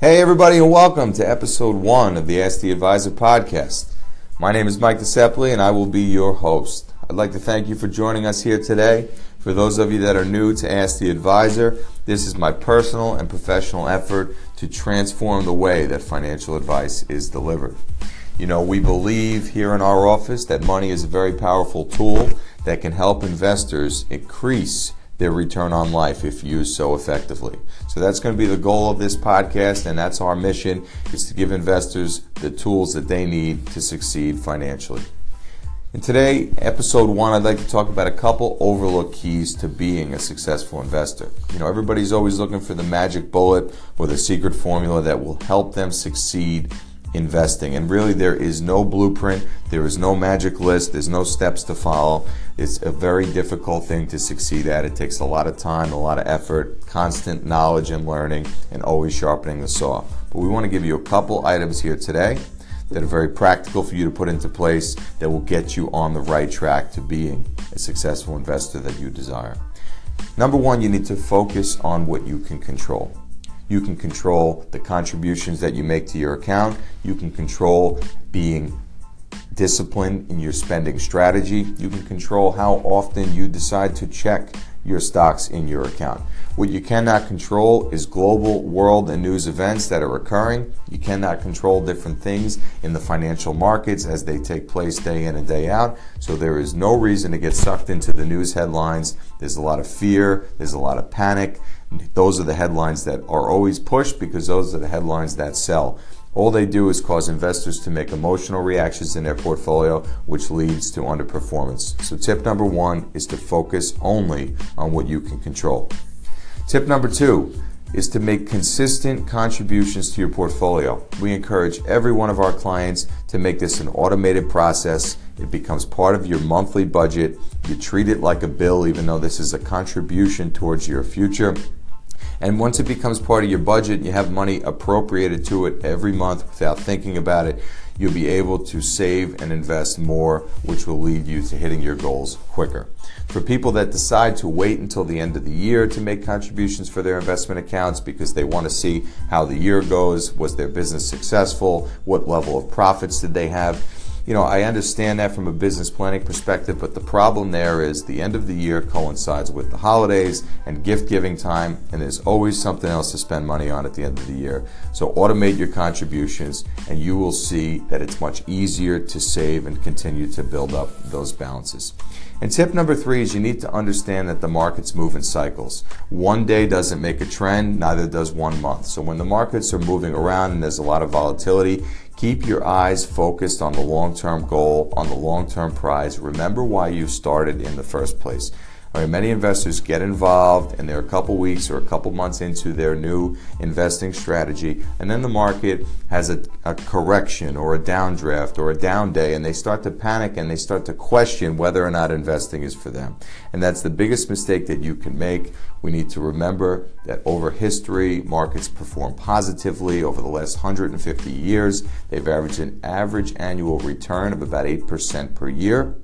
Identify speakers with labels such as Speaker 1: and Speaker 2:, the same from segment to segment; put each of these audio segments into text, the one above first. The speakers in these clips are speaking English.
Speaker 1: Hey, everybody, and welcome to episode one of the Ask the Advisor podcast. My name is Mike DeSepoli, and I will be your host. I'd like to thank you for joining us here today. For those of you that are new to Ask the Advisor, this is my personal and professional effort to transform the way that financial advice is delivered. You know, we believe here in our office that money is a very powerful tool that can help investors increase their return on life if used so effectively. So that's going to be the goal of this podcast and that's our mission is to give investors the tools that they need to succeed financially. In today, episode one, I'd like to talk about a couple overlooked keys to being a successful investor. You know, everybody's always looking for the magic bullet or the secret formula that will help them succeed investing. And really, there is no blueprint, there is no magic list, there's no steps to follow. It's a very difficult thing to succeed at. It takes a lot of time, a lot of effort, constant knowledge and learning, and always sharpening the saw. But we want to give you a couple items here today that are very practical for you to put into place that will get you on the right track to being a successful investor that you desire. Number one, you need to focus on what you can control. You can control the contributions that you make to your account. You can control being disciplined in your spending strategy. You can control how often you decide to check your stocks in your account. What you cannot control is global, world, and news events that are occurring. You cannot control different things in the financial markets as they take place day in and day out. So there is no reason to get sucked into the news headlines. There's a lot of fear, there's a lot of panic. Those are the headlines that are always pushed because those are the headlines that sell. All they do is cause investors to make emotional reactions in their portfolio, which leads to underperformance. So, tip number one is to focus only on what you can control. Tip number two is to make consistent contributions to your portfolio. We encourage every one of our clients to make this an automated process. It becomes part of your monthly budget. You treat it like a bill, even though this is a contribution towards your future. And once it becomes part of your budget, you have money appropriated to it every month without thinking about it, you'll be able to save and invest more, which will lead you to hitting your goals quicker. For people that decide to wait until the end of the year to make contributions for their investment accounts because they want to see how the year goes, was their business successful, what level of profits did they have, you know, I understand that from a business planning perspective, but the problem there is the end of the year coincides with the holidays and gift giving time, and there's always something else to spend money on at the end of the year. So automate your contributions, and you will see that it's much easier to save and continue to build up those balances. And tip number three is you need to understand that the markets move in cycles. One day doesn't make a trend, neither does one month. So when the markets are moving around and there's a lot of volatility, keep your eyes focused on the long term goal, on the long term prize. Remember why you started in the first place. All right, many investors get involved and they're a couple weeks or a couple months into their new investing strategy, and then the market has a, a, correction or a downdraft or a down day, and they start to panic and they start to question whether or not investing is for them. And that's the biggest mistake that you can make. We need to remember that over history, markets perform positively over the last 150 years. They've averaged an average annual return of about 8% per year.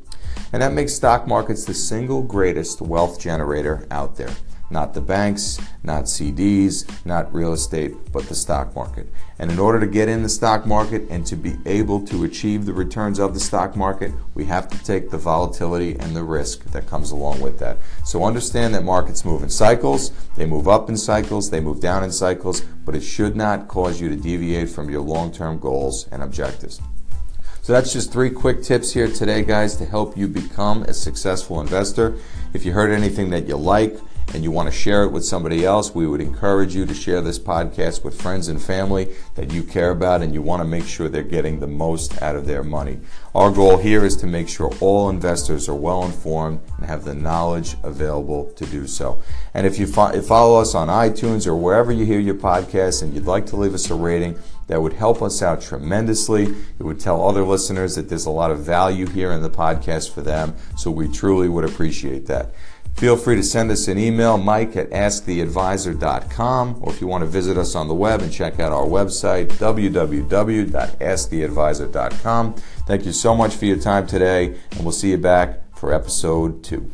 Speaker 1: And that makes stock markets the single greatest wealth generator out there. Not the banks, not CDs, not real estate, but the stock market. And in order to get in the stock market and to be able to achieve the returns of the stock market, we have to take the volatility and the risk that comes along with that. So understand that markets move in cycles, they move up in cycles, they move down in cycles, but it should not cause you to deviate from your long term goals and objectives. So that's just three quick tips here today, guys, to help you become a successful investor. If you heard anything that you like, and you want to share it with somebody else, we would encourage you to share this podcast with friends and family that you care about and you want to make sure they're getting the most out of their money. Our goal here is to make sure all investors are well informed and have the knowledge available to do so. And if you fo- follow us on iTunes or wherever you hear your podcast and you'd like to leave us a rating, that would help us out tremendously. It would tell other listeners that there's a lot of value here in the podcast for them. So we truly would appreciate that. Feel free to send us an email, mike at asktheadvisor.com, or if you want to visit us on the web and check out our website, www.asktheadvisor.com. Thank you so much for your time today, and we'll see you back for episode two.